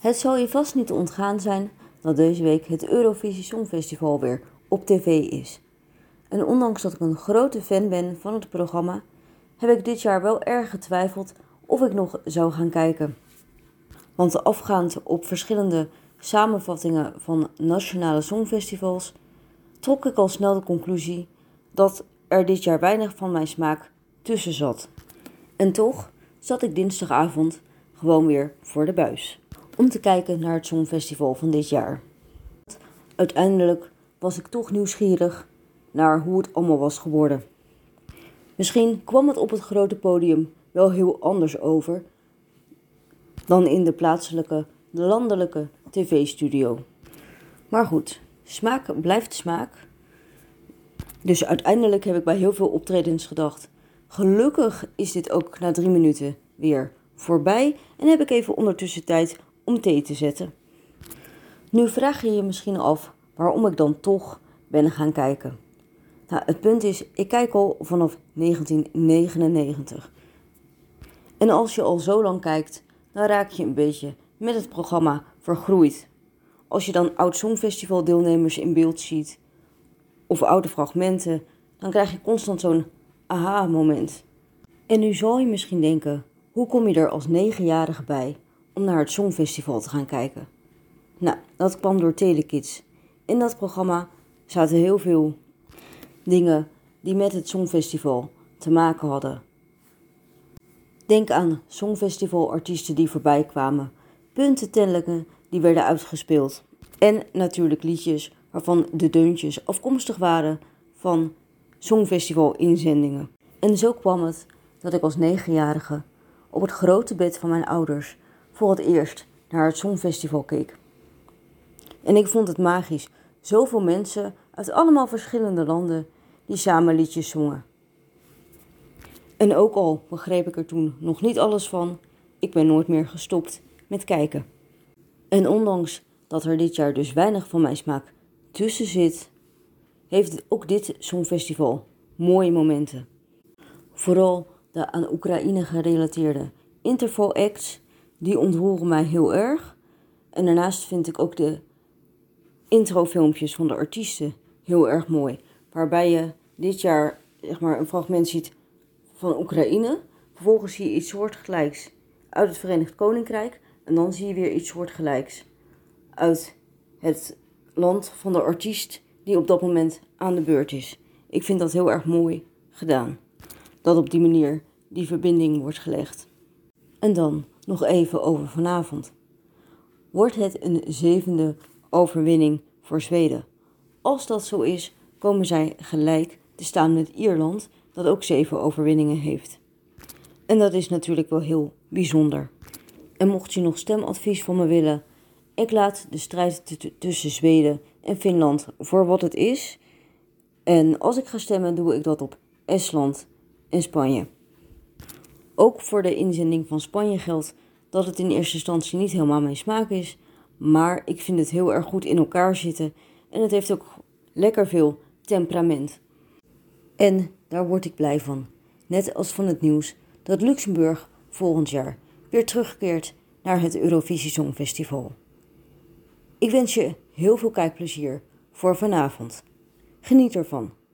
Het zal je vast niet ontgaan zijn dat deze week het Eurovisie Songfestival weer op tv is. En ondanks dat ik een grote fan ben van het programma, heb ik dit jaar wel erg getwijfeld of ik nog zou gaan kijken. Want afgaand op verschillende samenvattingen van nationale songfestivals trok ik al snel de conclusie dat er dit jaar weinig van mijn smaak tussen zat. En toch zat ik dinsdagavond gewoon weer voor de buis om te kijken naar het Songfestival van dit jaar. Uiteindelijk was ik toch nieuwsgierig naar hoe het allemaal was geworden. Misschien kwam het op het grote podium wel heel anders over dan in de plaatselijke, landelijke tv-studio. Maar goed, smaak blijft smaak. Dus uiteindelijk heb ik bij heel veel optredens gedacht: gelukkig is dit ook na drie minuten weer voorbij en heb ik even ondertussen tijd om thee te zetten. Nu vraag je je misschien af waarom ik dan toch ben gaan kijken. Nou, het punt is, ik kijk al vanaf 1999. En als je al zo lang kijkt, dan raak je een beetje met het programma vergroeid. Als je dan oud Songfestival deelnemers in beeld ziet, of oude fragmenten, dan krijg je constant zo'n aha-moment. En nu zal je misschien denken, hoe kom je er als negenjarige bij om naar het Songfestival te gaan kijken? Nou, dat kwam door Telekids. In dat programma zaten heel veel dingen die met het Songfestival te maken hadden. Denk aan Songfestival-artiesten die voorbij kwamen, puntentellingen die werden uitgespeeld en natuurlijk liedjes waarvan de deuntjes afkomstig waren van Songfestival-inzendingen. En zo kwam het dat ik als negenjarige op het grote bed van mijn ouders voor het eerst naar het Songfestival keek. En ik vond het magisch. Zoveel mensen uit allemaal verschillende landen die samen liedjes zongen. En ook al begreep ik er toen nog niet alles van, ik ben nooit meer gestopt met kijken. En ondanks dat er dit jaar dus weinig van mijn smaak tussen zit, heeft ook dit Songfestival mooie momenten. Vooral de aan Oekraïne gerelateerde Interval acts, die ontroeren mij heel erg. En daarnaast vind ik ook de introfilmpjes van de artiesten heel erg mooi. Waarbij je dit jaar zeg maar, een fragment ziet van Oekraïne. Vervolgens zie je iets soortgelijks uit het Verenigd Koninkrijk. En dan zie je weer iets soortgelijks uit het land van de artiest die op dat moment aan de beurt is. Ik vind dat heel erg mooi gedaan. Dat op die manier die verbinding wordt gelegd. En dan nog even over vanavond. Wordt het een zevende overwinning voor Zweden? Als dat zo is, komen zij gelijk te staan met Ierland, dat ook zeven overwinningen heeft. En dat is natuurlijk wel heel bijzonder. En mocht je nog stemadvies van me willen, ik laat de strijd tussen Zweden en Finland voor wat het is. En als ik ga stemmen, doe ik dat op Estland en Spanje. Ook voor de inzending van Spanje geldt dat het in eerste instantie niet helemaal mijn smaak is, maar ik vind het heel erg goed in elkaar zitten en het heeft ook lekker veel temperament. En daar word ik blij van, net als van het nieuws dat Luxemburg volgend jaar weer terugkeert naar het Eurovisie Songfestival. Ik wens je heel veel kijkplezier voor vanavond. Geniet ervan.